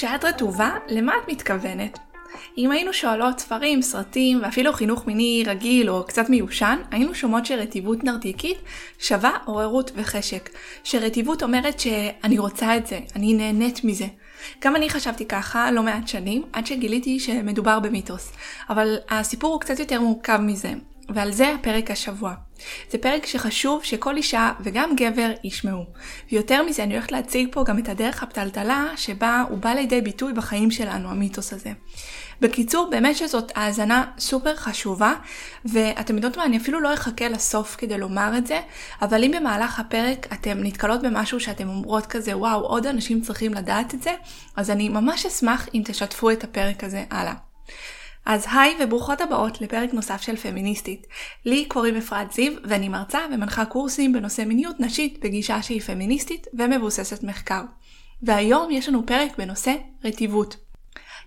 כשאת רטובה, למה את מתכוונת? אם היינו שואלות ספרים, סרטים ואפילו חינוך מיני רגיל או קצת מיושן, היינו שומעות שרטיבות נרתיקית שווה עוררות וחשק. שרטיבות אומרת שאני רוצה את זה, אני נהנית מזה. גם אני חשבתי ככה לא מעט שנים, עד שגיליתי שמדובר במיתוס. אבל הסיפור הוא קצת יותר מורכב מזה, ועל זה הפרק השבוע. זה פרק שחשוב שכל אישה וגם גבר ישמעו. ויותר מזה, אני הולכת להציג פה גם את הדרך הפתלתלה שבה הוא בא לידי ביטוי בחיים שלנו, המיתוס הזה. בקיצור, באמת שזאת האזנה סופר חשובה, ואתם יודעות מה, אני אפילו לא אחכה לסוף כדי לומר את זה, אבל אם במהלך הפרק אתם נתקלות במשהו שאתם אומרות כזה, וואו, עוד אנשים צריכים לדעת את זה, אז אני ממש אשמח אם תשתפו את הפרק הזה הלאה. אז היי וברוכות הבאות לפרק נוסף של פמיניסטית. לי קוראים אפרת זיו ואני מרצה ומנחה קורסים בנושא מיניות נשית בגישה שהיא פמיניסטית ומבוססת מחקר. והיום יש לנו פרק בנושא רטיבות.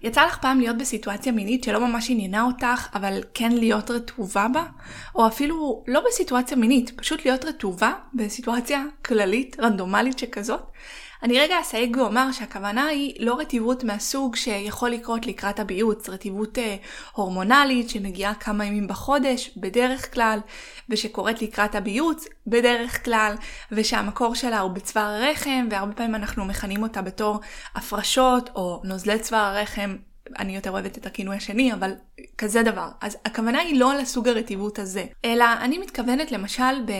יצא לך פעם להיות בסיטואציה מינית שלא ממש עניינה אותך, אבל כן להיות רטובה בה? או אפילו לא בסיטואציה מינית, פשוט להיות רטובה בסיטואציה כללית, רנדומלית שכזאת? אני רגע אסייג ואומר שהכוונה היא לא רטיבות מהסוג שיכול לקרות לקראת הביוץ, רטיבות אה, הורמונלית שמגיעה כמה ימים בחודש, בדרך כלל, ושקורית לקראת הביוץ, בדרך כלל, ושהמקור שלה הוא בצוואר הרחם, והרבה פעמים אנחנו מכנים אותה בתור הפרשות או נוזלי צוואר הרחם אני יותר אוהבת את הכינוי השני, אבל כזה דבר. אז הכוונה היא לא לסוג הרטיבות הזה, אלא אני מתכוונת למשל ב...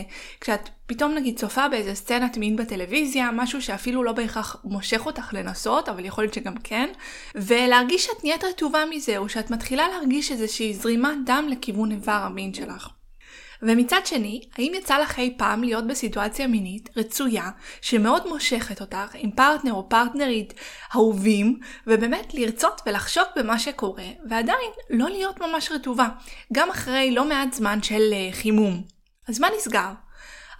כשאת פתאום נגיד צופה באיזה סצנת מין בטלוויזיה, משהו שאפילו לא בהכרח מושך אותך לנסות, אבל יכול להיות שגם כן, ולהרגיש שאת נהיית רטובה מזה, או שאת מתחילה להרגיש איזושהי זרימת דם לכיוון איבר המין שלך. ומצד שני, האם יצא לך אי פעם להיות בסיטואציה מינית רצויה, שמאוד מושכת אותך, עם פרטנר או פרטנרית אהובים, ובאמת לרצות ולחשוק במה שקורה, ועדיין לא להיות ממש רטובה, גם אחרי לא מעט זמן של uh, חימום. אז מה נסגר?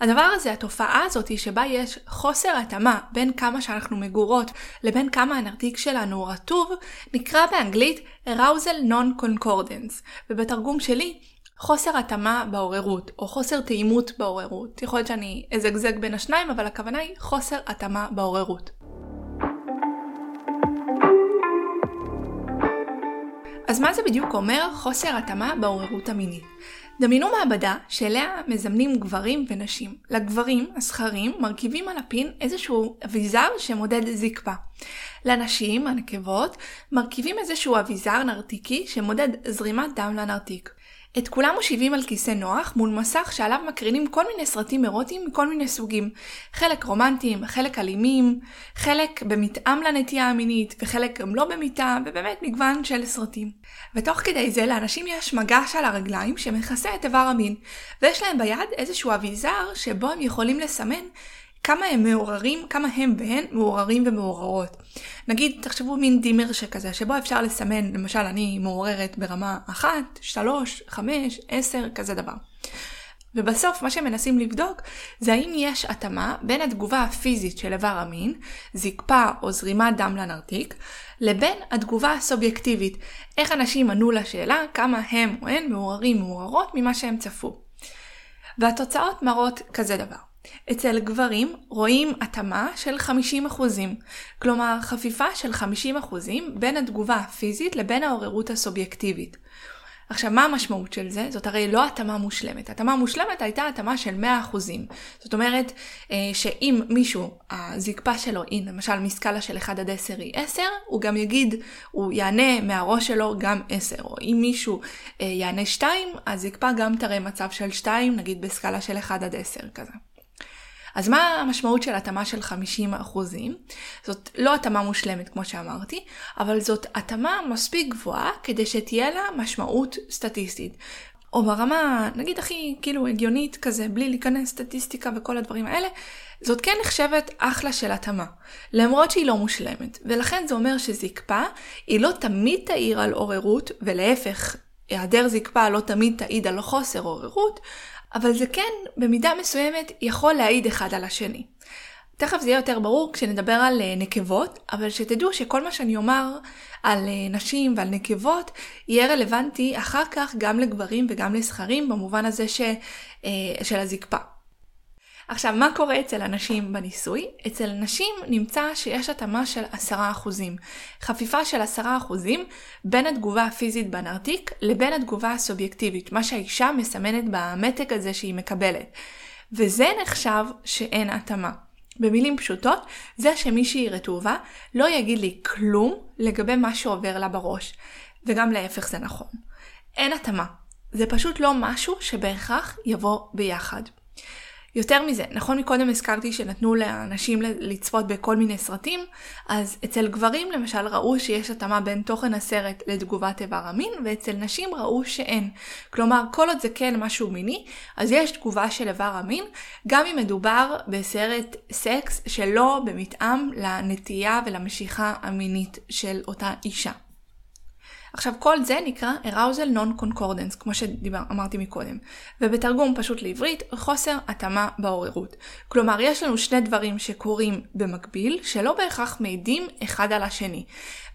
הדבר הזה, התופעה הזאת שבה יש חוסר התאמה בין כמה שאנחנו מגורות לבין כמה הנרתיק שלנו רטוב, נקרא באנגלית arousal non-concordance, ובתרגום שלי חוסר התאמה בעוררות, או חוסר תאימות בעוררות. יכול להיות שאני אזגזג בין השניים, אבל הכוונה היא חוסר התאמה בעוררות. אז מה זה בדיוק אומר חוסר התאמה בעוררות המינית? דמיינו מעבדה שאליה מזמנים גברים ונשים. לגברים, הזכרים, מרכיבים על הפין איזשהו אביזר שמודד זקפה. לנשים, הנקבות, מרכיבים איזשהו אביזר נרתיקי שמודד זרימת דם לנרתיק. את כולם מושיבים על כיסא נוח מול מסך שעליו מקרינים כל מיני סרטים אירוטיים מכל מיני סוגים. חלק רומנטיים, חלק אלימים, חלק במתאם לנטייה המינית וחלק גם לא במתאם, ובאמת מגוון של סרטים. ותוך כדי זה לאנשים יש מגש על הרגליים שמכסה את איבר המין, ויש להם ביד איזשהו אביזר שבו הם יכולים לסמן כמה הם מעוררים, כמה הם והן מעוררים ומעוררות. נגיד, תחשבו מין דימר שכזה, שבו אפשר לסמן, למשל, אני מעוררת ברמה 1, 3, 5, 10, כזה דבר. ובסוף מה שמנסים לבדוק זה האם יש התאמה בין התגובה הפיזית של איבר המין, זקפה או זרימת דם לנרתיק, לבין התגובה הסובייקטיבית, איך אנשים ענו לשאלה כמה הם או הן מעוררים מעוררות ממה שהם צפו. והתוצאות מראות כזה דבר. אצל גברים רואים התאמה של 50%, כלומר חפיפה של 50% בין התגובה הפיזית לבין העוררות הסובייקטיבית. עכשיו, מה המשמעות של זה? זאת הרי לא התאמה מושלמת. התאמה מושלמת הייתה התאמה של 100%. זאת אומרת, אה, שאם מישהו, הזקפה שלו היא למשל מסקאלה של 1 עד 10 היא 10, הוא גם יגיד, הוא יענה מהראש שלו גם 10. או אם מישהו אה, יענה 2, הזקפה גם תראה מצב של 2, נגיד בסקאלה של 1 עד 10 כזה. אז מה המשמעות של התאמה של 50%? זאת לא התאמה מושלמת כמו שאמרתי, אבל זאת התאמה מספיק גבוהה כדי שתהיה לה משמעות סטטיסטית. או ברמה, נגיד הכי כאילו הגיונית כזה, בלי להיכנס סטטיסטיקה וכל הדברים האלה, זאת כן נחשבת אחלה של התאמה, למרות שהיא לא מושלמת. ולכן זה אומר שזקפה היא לא תמיד תעיר על עוררות, ולהפך, היעדר זקפה לא תמיד תעיד על חוסר עוררות, אבל זה כן, במידה מסוימת, יכול להעיד אחד על השני. תכף זה יהיה יותר ברור כשנדבר על אה, נקבות, אבל שתדעו שכל מה שאני אומר על אה, נשים ועל נקבות יהיה רלוונטי אחר כך גם לגברים וגם לזכרים במובן הזה ש, אה, של הזקפה. עכשיו, מה קורה אצל אנשים בניסוי? אצל נשים נמצא שיש התאמה של 10%. חפיפה של 10% בין התגובה הפיזית בנרתיק לבין התגובה הסובייקטיבית, מה שהאישה מסמנת במתג הזה שהיא מקבלת. וזה נחשב שאין התאמה. במילים פשוטות, זה שמישהי רטובה לא יגיד לי כלום לגבי מה שעובר לה בראש. וגם להפך זה נכון. אין התאמה. זה פשוט לא משהו שבהכרח יבוא ביחד. יותר מזה, נכון מקודם הזכרתי שנתנו לאנשים לצפות בכל מיני סרטים, אז אצל גברים למשל ראו שיש התאמה בין תוכן הסרט לתגובת איבר המין, ואצל נשים ראו שאין. כלומר, כל עוד זה כן משהו מיני, אז יש תגובה של איבר המין, גם אם מדובר בסרט סקס שלא במתאם לנטייה ולמשיכה המינית של אותה אישה. עכשיו כל זה נקרא arousal non-concordance, כמו שאמרתי מקודם, ובתרגום פשוט לעברית, חוסר התאמה בעוררות. כלומר, יש לנו שני דברים שקורים במקביל, שלא בהכרח מעידים אחד על השני.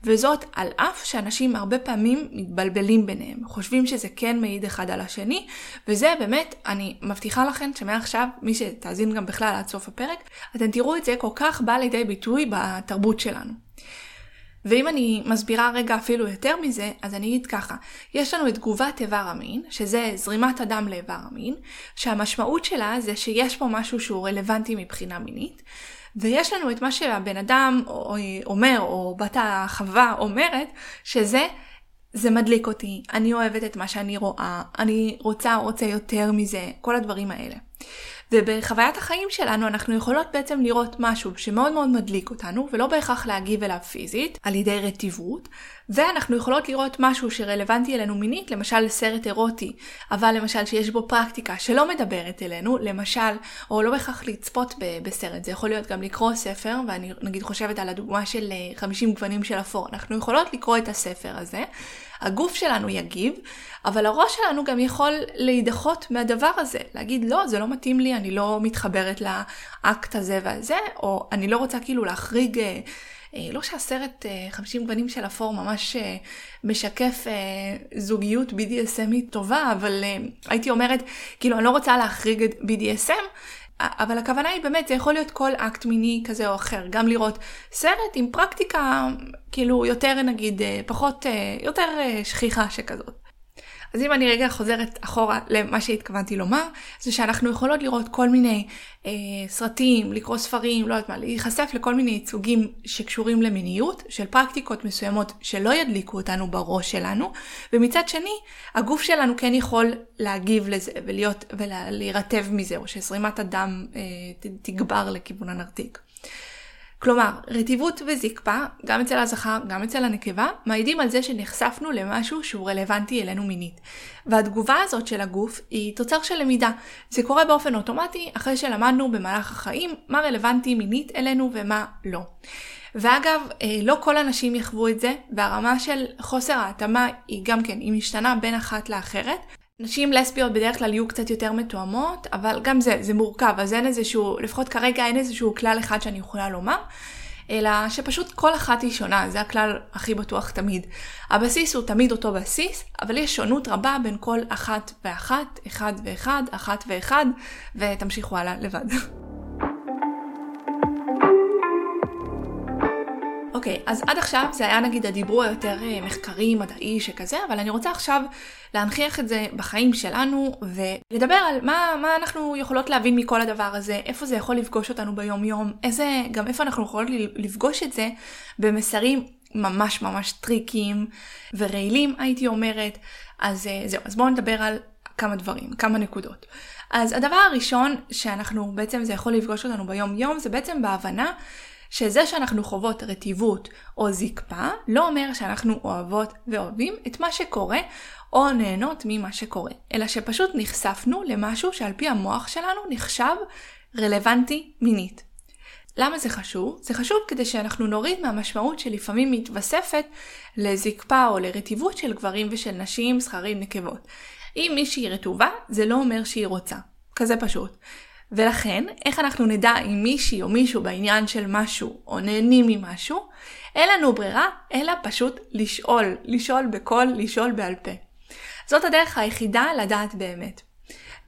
וזאת על אף שאנשים הרבה פעמים מתבלבלים ביניהם, חושבים שזה כן מעיד אחד על השני, וזה באמת, אני מבטיחה לכם שמעכשיו, מי שתאזין גם בכלל עד סוף הפרק, אתם תראו את זה כל כך בא לידי ביטוי בתרבות שלנו. ואם אני מסבירה רגע אפילו יותר מזה, אז אני אגיד ככה, יש לנו את תגובת איבר המין, שזה זרימת הדם לאיבר המין, שהמשמעות שלה זה שיש פה משהו שהוא רלוונטי מבחינה מינית, ויש לנו את מה שהבן אדם אומר, או בת החווה אומרת, שזה זה מדליק אותי, אני אוהבת את מה שאני רואה, אני רוצה, רוצה יותר מזה, כל הדברים האלה. ובחוויית החיים שלנו אנחנו יכולות בעצם לראות משהו שמאוד מאוד מדליק אותנו, ולא בהכרח להגיב אליו פיזית, על ידי רטיבות, ואנחנו יכולות לראות משהו שרלוונטי אלינו מינית, למשל סרט אירוטי, אבל למשל שיש בו פרקטיקה שלא מדברת אלינו, למשל, או לא בהכרח לצפות בסרט, זה יכול להיות גם לקרוא ספר, ואני נגיד חושבת על הדוגמה של 50 אה, גוונים של אפור, אנחנו יכולות לקרוא את הספר הזה, הגוף שלנו יגיב, אבל הראש שלנו גם יכול להידחות מהדבר הזה, להגיד לא, זה לא מתאים לי, אני לא מתחברת לאקט הזה והזה, או אני לא רוצה כאילו להחריג... אה, אה, לא שהסרט 50 אה, גוונים של אפור ממש משקף זוגיות BDSMית טובה, אבל הייתי אומרת, כאילו אני לא רוצה להחריג את BDSM, אבל הכוונה היא באמת, זה יכול להיות כל אקט מיני כזה או אחר. גם לראות סרט עם פרקטיקה, כאילו יותר נגיד, פחות, יותר שכיחה שכזאת. אז אם אני רגע חוזרת אחורה למה שהתכוונתי לומר, זה שאנחנו יכולות לראות כל מיני אה, סרטים, לקרוא ספרים, לא יודעת מה, להיחשף לכל מיני ייצוגים שקשורים למיניות, של פרקטיקות מסוימות שלא ידליקו אותנו בראש שלנו, ומצד שני, הגוף שלנו כן יכול להגיב לזה ולהיות, ולהירטב מזה, או שזרימת הדם אה, תגבר לכיוון הנרתיק. כלומר, רטיבות וזקפה, גם אצל הזכר, גם אצל הנקבה, מעידים על זה שנחשפנו למשהו שהוא רלוונטי אלינו מינית. והתגובה הזאת של הגוף היא תוצר של למידה. זה קורה באופן אוטומטי אחרי שלמדנו במהלך החיים מה רלוונטי מינית אלינו ומה לא. ואגב, אה, לא כל הנשים יחוו את זה, והרמה של חוסר ההתאמה היא גם כן, היא משתנה בין אחת לאחרת, נשים לסביות בדרך כלל יהיו קצת יותר מתואמות, אבל גם זה, זה מורכב, אז אין איזשהו, לפחות כרגע אין איזשהו כלל אחד שאני יכולה לומר, אלא שפשוט כל אחת היא שונה, זה הכלל הכי בטוח תמיד. הבסיס הוא תמיד אותו בסיס, אבל יש שונות רבה בין כל אחת ואחת, אחד ואחד, אחת ואחד, ותמשיכו הלאה לבד. אוקיי, okay, אז עד עכשיו זה היה נגיד הדיבור היותר אה, מחקרי, מדעי שכזה, אבל אני רוצה עכשיו להנכיח את זה בחיים שלנו ולדבר על מה, מה אנחנו יכולות להבין מכל הדבר הזה, איפה זה יכול לפגוש אותנו ביום יום, איזה, גם איפה אנחנו יכולות לפגוש את זה במסרים ממש ממש טריקיים ורעילים הייתי אומרת. אז אה, זהו, אז בואו נדבר על כמה דברים, כמה נקודות. אז הדבר הראשון שאנחנו בעצם זה יכול לפגוש אותנו ביום יום זה בעצם בהבנה שזה שאנחנו חוות רטיבות או זקפה, לא אומר שאנחנו אוהבות ואוהבים את מה שקורה, או נהנות ממה שקורה, אלא שפשוט נחשפנו למשהו שעל פי המוח שלנו נחשב רלוונטי מינית. למה זה חשוב? זה חשוב כדי שאנחנו נוריד מהמשמעות שלפעמים מתווספת לזקפה או לרטיבות של גברים ושל נשים, זכרים, נקבות. אם מישהי רטובה, זה לא אומר שהיא רוצה. כזה פשוט. ולכן, איך אנחנו נדע אם מישהי או מישהו בעניין של משהו, או נהנים ממשהו, אין לנו ברירה, אלא פשוט לשאול, לשאול בקול, לשאול בעל פה. זאת הדרך היחידה לדעת באמת.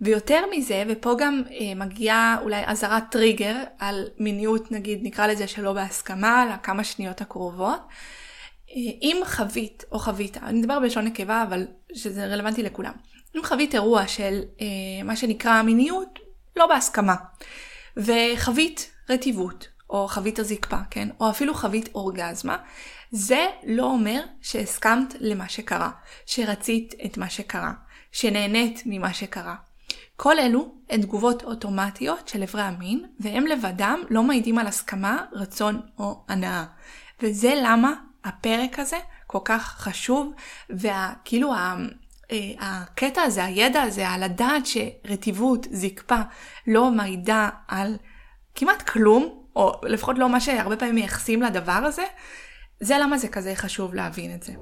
ויותר מזה, ופה גם אה, מגיעה אולי אזהרת טריגר על מיניות, נגיד, נקרא לזה שלא בהסכמה, לכמה שניות הקרובות. אה, אם חווית או חווית, אני מדבר בלשון נקבה, אבל שזה רלוונטי לכולם. אם חווית אירוע של אה, מה שנקרא מיניות לא בהסכמה, וחווית רטיבות, או חווית הזקפה, כן? או אפילו חווית אורגזמה, זה לא אומר שהסכמת למה שקרה, שרצית את מה שקרה, שנהנית ממה שקרה. כל אלו הן תגובות אוטומטיות של אברי המין, והם לבדם לא מעידים על הסכמה, רצון או הנאה. וזה למה הפרק הזה כל כך חשוב, וכאילו הקטע הזה, הידע הזה, על לדעת שרטיבות, זקפה, לא מעידה על כמעט כלום, או לפחות לא מה שהרבה פעמים מייחסים לדבר הזה, זה למה זה כזה חשוב להבין את זה.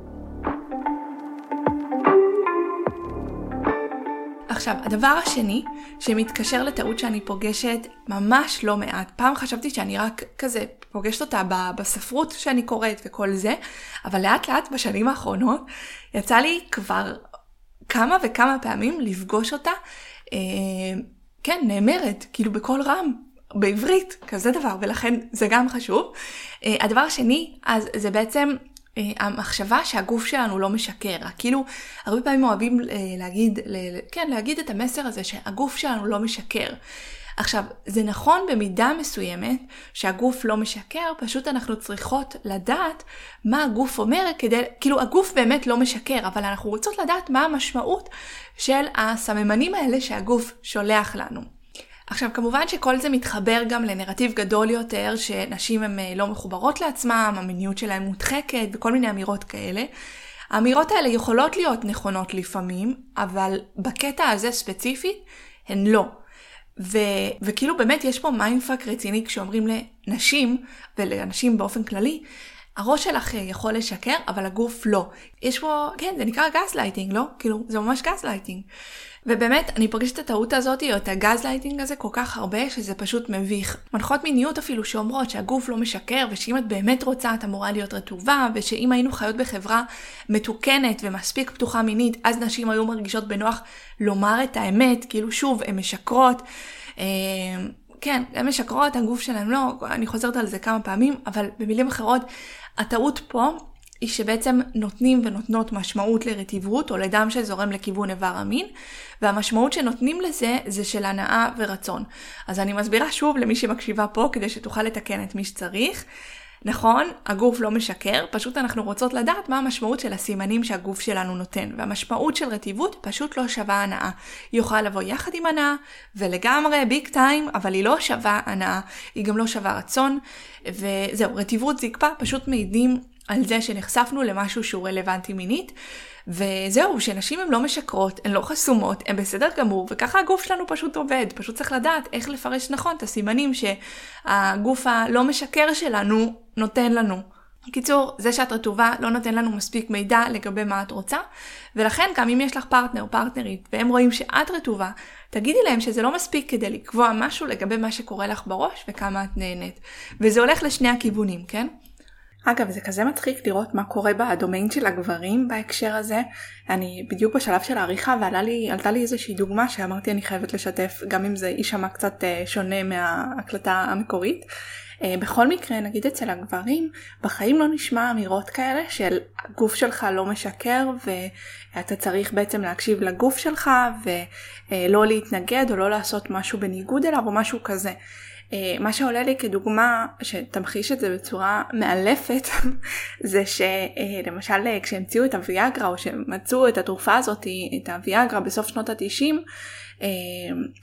עכשיו, הדבר השני שמתקשר לטעות שאני פוגשת ממש לא מעט, פעם חשבתי שאני רק כזה פוגשת אותה בספרות שאני קוראת וכל זה, אבל לאט לאט בשנים האחרונות יצא לי כבר כמה וכמה פעמים לפגוש אותה, אה, כן, נאמרת, כאילו בקול רם, בעברית, כזה דבר, ולכן זה גם חשוב. אה, הדבר השני, אז זה בעצם אה, המחשבה שהגוף שלנו לא משקר. כאילו, הרבה פעמים אוהבים אה, להגיד, כן, להגיד את המסר הזה שהגוף שלנו לא משקר. עכשיו, זה נכון במידה מסוימת שהגוף לא משקר, פשוט אנחנו צריכות לדעת מה הגוף אומר כדי, כאילו הגוף באמת לא משקר, אבל אנחנו רוצות לדעת מה המשמעות של הסממנים האלה שהגוף שולח לנו. עכשיו כמובן שכל זה מתחבר גם לנרטיב גדול יותר שנשים הן אה, לא מחוברות לעצמם, המיניות שלהן מודחקת וכל מיני אמירות כאלה. האמירות האלה יכולות להיות נכונות לפעמים, אבל בקטע הזה ספציפית הן לא. ו, וכאילו באמת יש פה mindfuck רציני כשאומרים לנשים, ולאנשים באופן כללי, הראש שלך יכול לשקר, אבל הגוף לא. יש פה, כן, זה נקרא גז לייטינג, לא? כאילו, זה ממש גז לייטינג. ובאמת, אני פוגשת את הטעות הזאת, או את הגז לייטינג הזה כל כך הרבה, שזה פשוט מביך. מנחות מיניות אפילו שאומרות שהגוף לא משקר, ושאם את באמת רוצה את אמורה להיות רטובה, ושאם היינו חיות בחברה מתוקנת ומספיק פתוחה מינית, אז נשים היו מרגישות בנוח לומר את האמת, כאילו שוב, הן משקרות. אה, כן, הן משקרות, הגוף שלהן לא, אני חוזרת על זה כמה פעמים, אבל במילים אחרות, הטעות פה היא שבעצם נותנים ונותנות משמעות לרטיבות או לדם שזורם לכיוון איבר המין, והמשמעות שנותנים לזה זה של הנאה ורצון. אז אני מסבירה שוב למי שמקשיבה פה כדי שתוכל לתקן את מי שצריך. נכון, הגוף לא משקר, פשוט אנחנו רוצות לדעת מה המשמעות של הסימנים שהגוף שלנו נותן, והמשמעות של רטיבות פשוט לא שווה הנאה. היא יכולה לבוא יחד עם הנאה, ולגמרי ביג טיים, אבל היא לא שווה הנאה, היא גם לא שווה רצון, וזהו, רטיבות זקפה פשוט מעידים על זה שנחשפנו למשהו שהוא רלוונטי מינית, וזהו, שנשים הן לא משקרות, הן לא חסומות, הן בסדר גמור, וככה הגוף שלנו פשוט עובד. פשוט צריך לדעת איך לפרש נכון את הסימנים שהגוף הלא משקר שלנו נותן לנו. בקיצור, זה שאת רטובה לא נותן לנו מספיק מידע לגבי מה את רוצה, ולכן גם אם יש לך פרטנר או פרטנרית והם רואים שאת רטובה, תגידי להם שזה לא מספיק כדי לקבוע משהו לגבי מה שקורה לך בראש וכמה את נהנית. וזה הולך לשני הכיוונים, כן? אגב, זה כזה מצחיק לראות מה קורה בדומיין של הגברים בהקשר הזה. אני בדיוק בשלב של העריכה ועלתה לי, לי איזושהי דוגמה שאמרתי אני חייבת לשתף, גם אם זה יישמע קצת אה, שונה מההקלטה המקורית. אה, בכל מקרה, נגיד אצל הגברים, בחיים לא נשמע אמירות כאלה של הגוף שלך לא משקר ואתה צריך בעצם להקשיב לגוף שלך ולא להתנגד או לא לעשות משהו בניגוד אליו או משהו כזה. אה, מה שעולה לי כדוגמה שתמחיש את זה בצורה מאלפת זה שלמשל אה, כשהמציאו את הוויאגרה או שמצאו את התרופה הזאת את הוויאגרה בסוף שנות התשעים אה,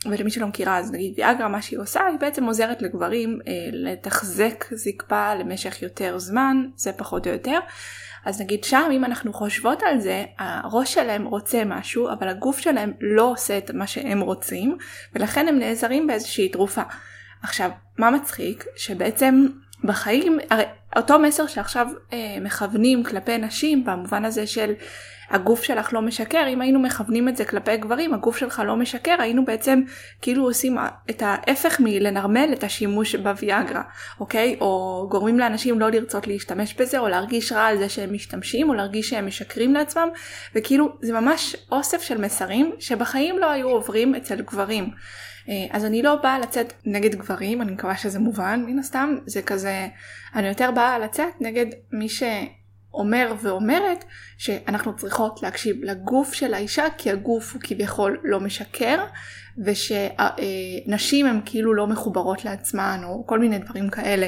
ולמי שלא מכירה אז נגיד ויאגרה מה שהיא עושה היא בעצם עוזרת לגברים לתחזק זקפה למשך יותר זמן זה פחות או יותר. אז נגיד שם אם אנחנו חושבות על זה הראש שלהם רוצה משהו אבל הגוף שלהם לא עושה את מה שהם רוצים ולכן הם נעזרים באיזושהי תרופה. עכשיו, מה מצחיק? שבעצם בחיים, הרי אותו מסר שעכשיו אה, מכוונים כלפי נשים במובן הזה של הגוף שלך לא משקר, אם היינו מכוונים את זה כלפי גברים, הגוף שלך לא משקר, היינו בעצם כאילו עושים את ההפך מלנרמל את השימוש בוויאגרה, אוקיי? או גורמים לאנשים לא לרצות להשתמש בזה, או להרגיש רע על זה שהם משתמשים, או להרגיש שהם משקרים לעצמם, וכאילו זה ממש אוסף של מסרים שבחיים לא היו עוברים אצל גברים. אה, אז אני לא באה לצאת נגד גברים, אני מקווה שזה מובן מן הסתם, זה כזה, אני יותר באה לצאת נגד מי שאומר ואומרת שאנחנו צריכות להקשיב לגוף של האישה כי הגוף הוא כביכול לא משקר ושנשים הן כאילו לא מחוברות לעצמן או כל מיני דברים כאלה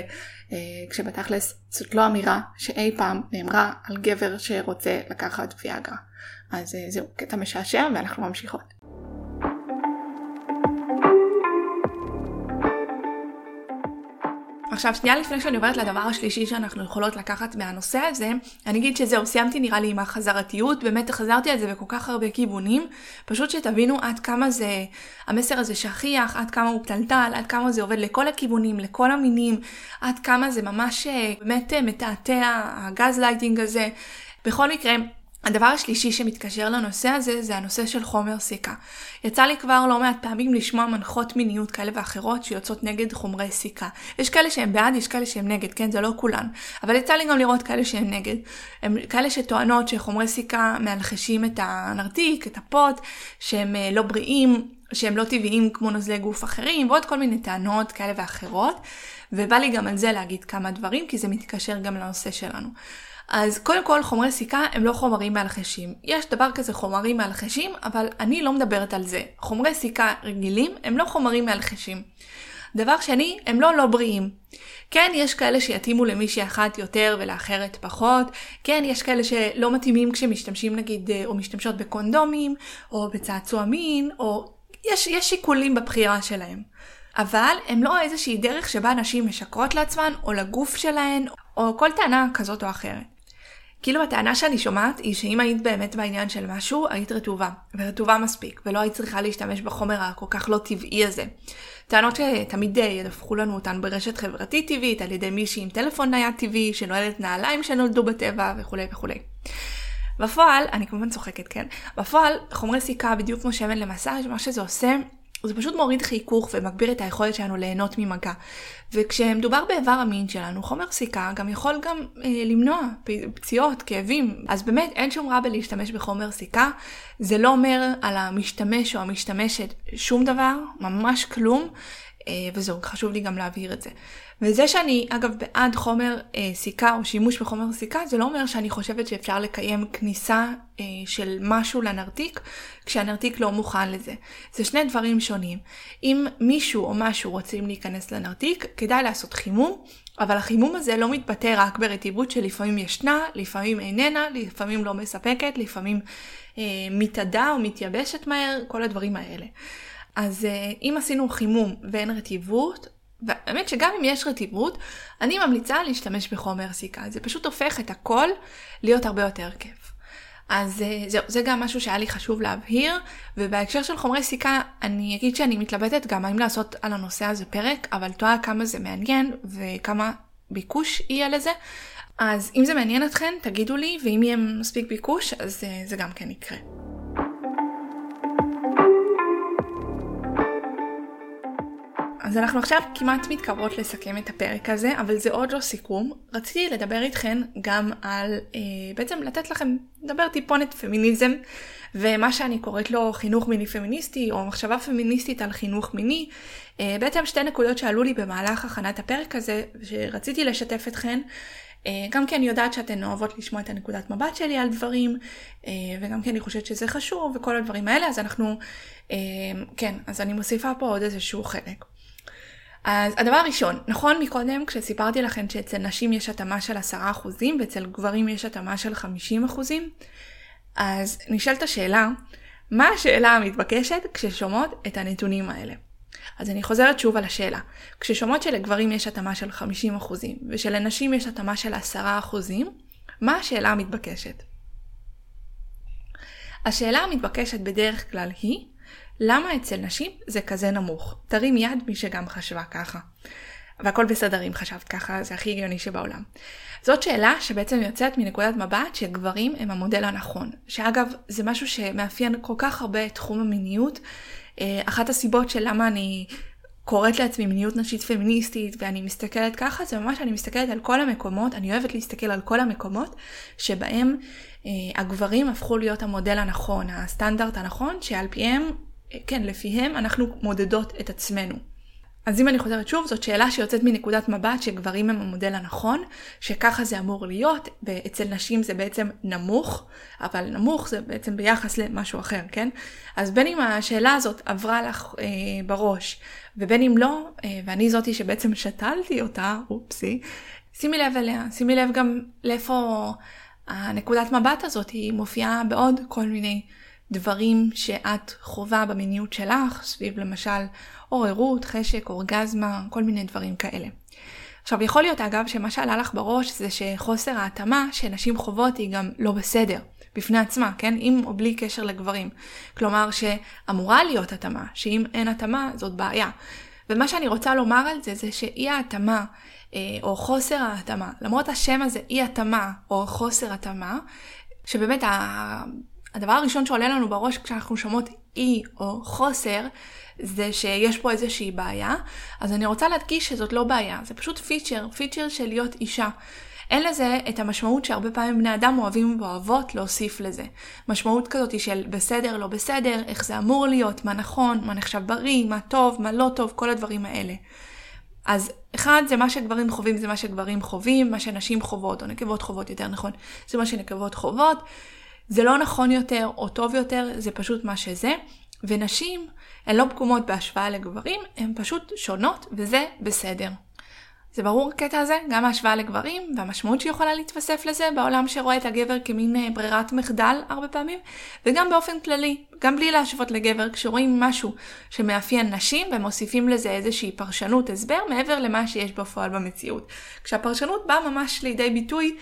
אה, כשבתכלס זאת לא אמירה שאי פעם נאמרה על גבר שרוצה לקחת ויאגרה. אז אה, זהו קטע משעשע ואנחנו ממשיכות. עכשיו שנייה לפני שאני עוברת לדבר השלישי שאנחנו יכולות לקחת מהנושא הזה, אני אגיד שזהו, סיימתי נראה לי עם החזרתיות, באמת חזרתי על זה בכל כך הרבה כיוונים, פשוט שתבינו עד כמה זה, המסר הזה שכיח, עד כמה הוא פתלתל, עד כמה זה עובד לכל הכיוונים, לכל המינים, עד כמה זה ממש אה, באמת אה, מתעתע, הגז לייטינג הזה. בכל מקרה, הדבר השלישי שמתקשר לנושא הזה זה הנושא של חומר סיכה. יצא לי כבר לא מעט פעמים לשמוע מנחות מיניות כאלה ואחרות שיוצאות נגד חומרי סיכה. יש כאלה שהם בעד, יש כאלה שהם נגד, כן? זה לא כולן. אבל יצא לי גם לראות כאלה שהם נגד. הם כאלה שטוענות שחומרי סיכה מאלחשים את הנרתיק, את הפוט, שהם אה, לא בריאים, שהם לא טבעיים כמו נוזלי גוף אחרים, ועוד כל מיני טענות כאלה ואחרות. ובא לי גם על זה להגיד כמה דברים, כי זה מתקשר גם לנושא שלנו. אז קודם כל חומרי סיכה הם לא חומרים מאלחשים. יש דבר כזה חומרים מאלחשים, אבל אני לא מדברת על זה. חומרי סיכה רגילים הם לא חומרים מאלחשים. דבר שני, הם לא לא בריאים. כן, יש כאלה שיתאימו למישהי אחת יותר ולאחרת פחות. כן, יש כאלה שלא מתאימים כשמשתמשים נגיד, או משתמשות בקונדומים, או בצעצוע מין, או... יש, יש שיקולים בבחירה שלהם. אבל הם לא איזושהי דרך שבה נשים משקרות לעצמן, או לגוף שלהן, או כל טענה כזאת או אחרת. כאילו הטענה שאני שומעת היא שאם היית באמת בעניין של משהו, היית רטובה, ורטובה מספיק, ולא היית צריכה להשתמש בחומר הכל כך לא טבעי הזה. טענות שתמיד ידווחו לנו אותן ברשת חברתית טבעית, על ידי מישהי עם טלפון נייד טבעי, שנועלת נעליים שנולדו בטבע וכולי וכולי. בפועל, אני כמובן צוחקת, כן? בפועל, חומרי סיכה, בדיוק כמו שמן למסאז', מה שזה עושה, זה פשוט מוריד חיכוך ומגביר את היכולת שלנו ליהנות ממגע. וכשמדובר באיבר המין שלנו, חומר סיכה גם יכול גם אה, למנוע פציעות, כאבים. אז באמת אין שום רע בלהשתמש בחומר סיכה. זה לא אומר על המשתמש או המשתמשת שום דבר, ממש כלום. אה, וזהו, חשוב לי גם להבהיר את זה. וזה שאני, אגב, בעד חומר אה, סיכה או שימוש בחומר סיכה, זה לא אומר שאני חושבת שאפשר לקיים כניסה אה, של משהו לנרתיק, כשהנרתיק לא מוכן לזה. זה שני דברים שונים. אם מישהו או משהו רוצים להיכנס לנרתיק, כדאי לעשות חימום, אבל החימום הזה לא מתבטא רק ברטיבות שלפעמים ישנה, לפעמים איננה, לפעמים לא מספקת, לפעמים אה, מתאדה או מתייבשת מהר, כל הדברים האלה. אז אה, אם עשינו חימום ואין רטיבות, והאמת שגם אם יש רטיבות, אני ממליצה להשתמש בחומר סיכה. זה פשוט הופך את הכל להיות הרבה יותר כיף. אז אה, זהו, זה גם משהו שהיה לי חשוב להבהיר, ובהקשר של חומרי סיכה, אני אגיד שאני מתלבטת גם האם לעשות על הנושא הזה פרק, אבל תוהה כמה זה מעניין וכמה ביקוש יהיה לזה. אז אם זה מעניין אתכן, תגידו לי, ואם יהיה מספיק ביקוש, אז אה, זה גם כן יקרה. אז אנחנו עכשיו כמעט מתקרבות לסכם את הפרק הזה, אבל זה עוד לא סיכום. רציתי לדבר איתכן גם על, אה, בעצם לתת לכם, לדבר טיפונת פמיניזם, ומה שאני קוראת לו חינוך מיני פמיניסטי, או מחשבה פמיניסטית על חינוך מיני. אה, בעצם שתי נקודות שעלו לי במהלך הכנת הפרק הזה, שרציתי לשתף אתכן. אה, גם כי אני יודעת שאתן אוהבות לשמוע את הנקודת מבט שלי על דברים, אה, וגם כי אני חושבת שזה חשוב וכל הדברים האלה, אז אנחנו, אה, כן, אז אני מוסיפה פה עוד איזשהו חלק. אז הדבר הראשון, נכון מקודם כשסיפרתי לכם שאצל נשים יש התאמה של 10% ואצל גברים יש התאמה של 50%? אז נשאלת השאלה, מה השאלה המתבקשת כששומעות את הנתונים האלה? אז אני חוזרת שוב על השאלה. כששומעות שלגברים יש התאמה של 50% ושלנשים יש התאמה של 10%, מה השאלה המתבקשת? השאלה המתבקשת בדרך כלל היא, למה אצל נשים זה כזה נמוך? תרים יד מי שגם חשבה ככה. והכל בסדר אם חשבת ככה, זה הכי הגיוני שבעולם. זאת שאלה שבעצם יוצאת מנקודת מבט שגברים הם המודל הנכון. שאגב, זה משהו שמאפיין כל כך הרבה את תחום המיניות. אה, אחת הסיבות של למה אני קוראת לעצמי מיניות נשית פמיניסטית ואני מסתכלת ככה, זה ממש אני מסתכלת על כל המקומות, אני אוהבת להסתכל על כל המקומות שבהם אה, הגברים הפכו להיות המודל הנכון, הסטנדרט הנכון, שעל פיהם, כן, לפיהם אנחנו מודדות את עצמנו. אז אם אני חוזרת שוב, זאת שאלה שיוצאת מנקודת מבט שגברים הם המודל הנכון, שככה זה אמור להיות, ואצל נשים זה בעצם נמוך, אבל נמוך זה בעצם ביחס למשהו אחר, כן? אז בין אם השאלה הזאת עברה לך אה, בראש, ובין אם לא, אה, ואני זאתי שבעצם שתלתי אותה, אופסי, שימי לב אליה, שימי לב גם לאיפה הנקודת מבט הזאת היא מופיעה בעוד כל מיני דברים שאת חווה במיניות שלך, סביב למשל עוררות, חשק, אורגזמה, כל מיני דברים כאלה. עכשיו, יכול להיות אגב שמה שעלה לך בראש זה שחוסר ההתאמה שנשים חוות היא גם לא בסדר. בפני עצמה, כן? עם או בלי קשר לגברים. כלומר שאמורה להיות התאמה, שאם אין התאמה זאת בעיה. ומה שאני רוצה לומר על זה זה שאי ההתאמה אה, או חוסר ההתאמה, למרות השם הזה אי התאמה או חוסר התאמה, שבאמת הדבר הראשון שעולה לנו בראש כשאנחנו שומעות אי או חוסר, זה שיש פה איזושהי בעיה, אז אני רוצה להדגיש שזאת לא בעיה, זה פשוט פיצ'ר, פיצ'ר של להיות אישה. אין לזה את המשמעות שהרבה פעמים בני אדם אוהבים ואוהבות להוסיף לזה. משמעות כזאת של בסדר, לא בסדר, איך זה אמור להיות, מה נכון, מה נחשב בריא, מה טוב, מה לא טוב, כל הדברים האלה. אז אחד זה מה שגברים חווים זה מה שגברים חווים, מה שנשים חוות, או נקבות חוות יותר נכון, זה מה שנקבות חוות. זה לא נכון יותר או טוב יותר, זה פשוט מה שזה. ונשים הן לא פגומות בהשוואה לגברים, הן פשוט שונות וזה בסדר. זה ברור הקטע הזה, גם ההשוואה לגברים, והמשמעות שיכולה להתווסף לזה בעולם שרואה את הגבר כמין אה, ברירת מחדל הרבה פעמים, וגם באופן כללי, גם בלי להשוות לגבר, כשרואים משהו שמאפיין נשים ומוסיפים לזה איזושהי פרשנות, הסבר, מעבר למה שיש בפועל במציאות. כשהפרשנות באה ממש לידי ביטוי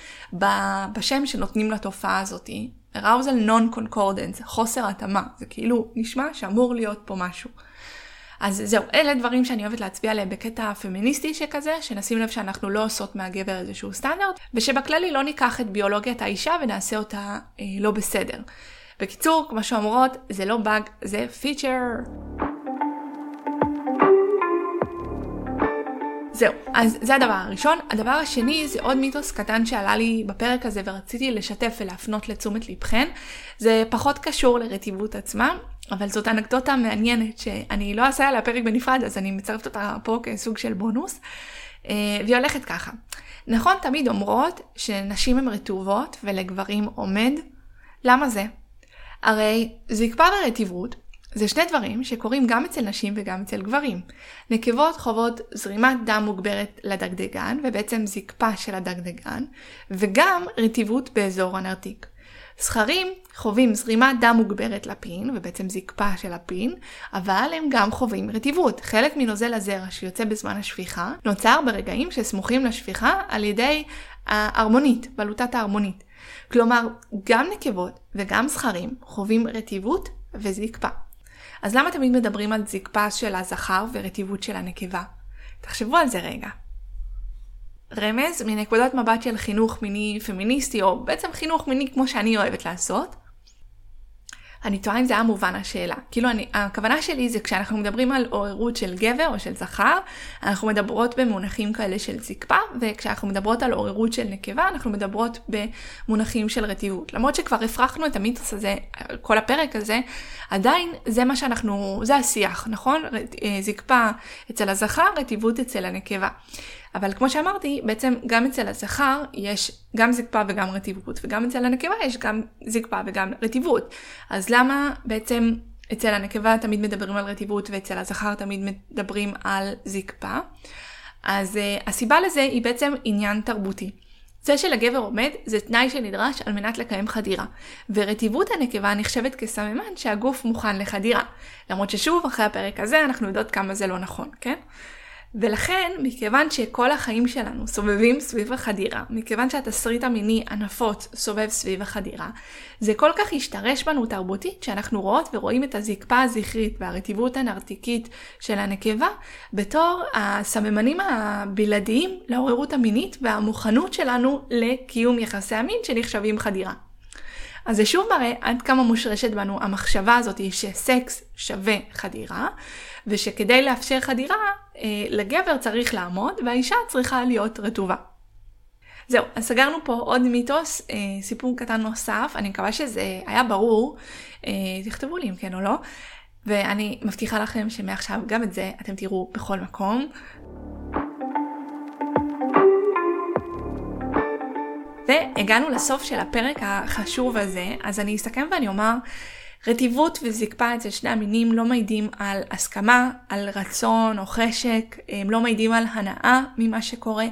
בשם שנותנים לתופעה הזאתי, arousal non-concordance, חוסר התאמה, זה כאילו נשמע שאמור להיות פה משהו. אז זהו, אלה דברים שאני אוהבת להצביע עליהם בקטע פמיניסטי שכזה, שנשים לב שאנחנו לא עושות מהגבר איזשהו סטנדרט, ושבכללי לא ניקח את ביולוגיית האישה ונעשה אותה אה, לא בסדר. בקיצור, כמו שאומרות, זה לא באג, זה פיצ'ר. זהו, אז זה הדבר הראשון. הדבר השני זה עוד מיתוס קטן שעלה לי בפרק הזה ורציתי לשתף ולהפנות לתשומת לבכן. זה פחות קשור לרטיבות עצמה, אבל זאת אנקדוטה מעניינת שאני לא אעשה עליה פרק בנפרד, אז אני מצרפת אותה פה כסוג של בונוס. אה, והיא הולכת ככה. נכון, תמיד אומרות שנשים הן רטובות ולגברים עומד. למה זה? הרי זקפה ורטיבות זה שני דברים שקורים גם אצל נשים וגם אצל גברים. נקבות חוות זרימת דם מוגברת לדגדגן, ובעצם זקפה של הדגדגן, וגם רטיבות באזור הנרתיק. זכרים חווים זרימת דם מוגברת לפין, ובעצם זקפה של הפין, אבל הם גם חווים רטיבות. חלק מנוזל הזרע שיוצא בזמן השפיכה, נוצר ברגעים שסמוכים לשפיכה על ידי ההרמונית, בלוטת ההרמונית. כלומר, גם נקבות וגם זכרים חווים רטיבות וזקפה. אז למה תמיד מדברים על זקפה של הזכר ורטיבות של הנקבה? תחשבו על זה רגע. רמז מנקודת מבט של חינוך מיני פמיניסטי, או בעצם חינוך מיני כמו שאני אוהבת לעשות, אני טועה אם זה היה מובן השאלה. כאילו, אני, הכוונה שלי זה כשאנחנו מדברים על עוררות של גבר או של זכר, אנחנו מדברות במונחים כאלה של זקפה, וכשאנחנו מדברות על עוררות של נקבה, אנחנו מדברות במונחים של רטיבות. למרות שכבר הפרחנו את המיתוס הזה, כל הפרק הזה, עדיין זה מה שאנחנו, זה השיח, נכון? אה, זקפה אצל הזכר, רטיבות אצל הנקבה. אבל כמו שאמרתי, בעצם גם אצל הזכר יש גם זקפה וגם רטיבות, וגם אצל הנקבה יש גם זקפה וגם רטיבות. אז למה בעצם אצל הנקבה תמיד מדברים על רטיבות ואצל הזכר תמיד מדברים על זקפה? אז uh, הסיבה לזה היא בעצם עניין תרבותי. זה שלגבר עומד זה תנאי שנדרש על מנת לקיים חדירה, ורטיבות הנקבה נחשבת כסממן שהגוף מוכן לחדירה. למרות ששוב, אחרי הפרק הזה אנחנו יודעות כמה זה לא נכון, כן? ולכן, מכיוון שכל החיים שלנו סובבים סביב החדירה, מכיוון שהתסריט המיני הנפוץ סובב סביב החדירה, זה כל כך השתרש בנו תרבותית שאנחנו רואות ורואים את הזקפה הזכרית והרטיבות הנרתיקית של הנקבה בתור הסממנים הבלעדיים לעוררות המינית והמוכנות שלנו לקיום יחסי המין שנחשבים חדירה. אז זה שוב מראה עד כמה מושרשת בנו המחשבה הזאת שסקס שווה חדירה, ושכדי לאפשר חדירה, לגבר צריך לעמוד והאישה צריכה להיות רטובה. זהו, אז סגרנו פה עוד מיתוס, אה, סיפור קטן נוסף, אני מקווה שזה היה ברור, אה, תכתבו לי אם כן או לא, ואני מבטיחה לכם שמעכשיו גם את זה אתם תראו בכל מקום. והגענו לסוף של הפרק החשוב הזה, אז אני אסכם ואני אומר, רטיבות וזקפה אצל שני המינים לא מעידים על הסכמה, על רצון או חשק, הם לא מעידים על הנאה ממה שקורה,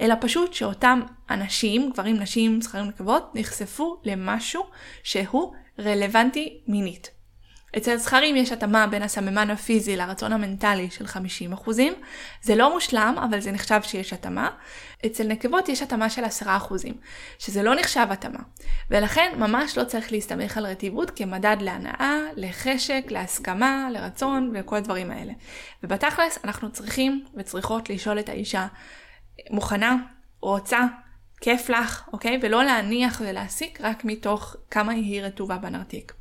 אלא פשוט שאותם אנשים, גברים, נשים, זכרים נקבות, נחשפו למשהו שהוא רלוונטי מינית. אצל זכרים יש התאמה בין הסממן הפיזי לרצון המנטלי של 50%. זה לא מושלם, אבל זה נחשב שיש התאמה. אצל נקבות יש התאמה של 10%, שזה לא נחשב התאמה. ולכן ממש לא צריך להסתמך על רטיבות כמדד להנאה, לחשק, להסכמה, לרצון וכל הדברים האלה. ובתכלס אנחנו צריכים וצריכות לשאול את האישה, מוכנה? רוצה? כיף לך, אוקיי? ולא להניח ולהסיק רק מתוך כמה היא רטובה בנרתיק.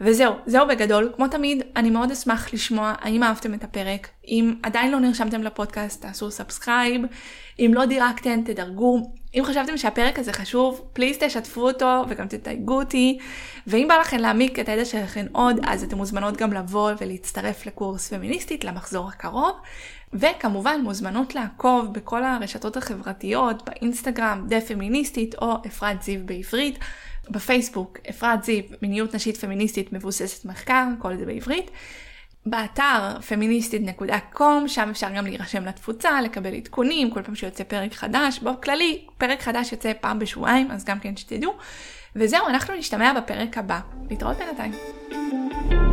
וזהו, זהו בגדול. כמו תמיד, אני מאוד אשמח לשמוע האם אהבתם את הפרק. אם עדיין לא נרשמתם לפודקאסט, תעשו subscribe. אם לא דירקתם, תדרגו. אם חשבתם שהפרק הזה חשוב, פליז תשתפו אותו וגם תתייגו אותי. ואם בא לכם להעמיק את הידע שלכם עוד, אז אתם מוזמנות גם לבוא ולהצטרף לקורס פמיניסטית למחזור הקרוב. וכמובן מוזמנות לעקוב בכל הרשתות החברתיות, באינסטגרם, דה פמיניסטית או אפרת זיו בעברית. בפייסבוק, אפרת זיו, מיניות נשית פמיניסטית מבוססת מחקר, כל זה בעברית. באתר פמיניסטית.com, שם אפשר גם להירשם לתפוצה, לקבל עדכונים, כל פעם שיוצא פרק חדש. בכללי, פרק חדש יוצא פעם בשבועיים, אז גם כן שתדעו. וזהו, אנחנו נשתמע בפרק הבא. להתראות בינתיים.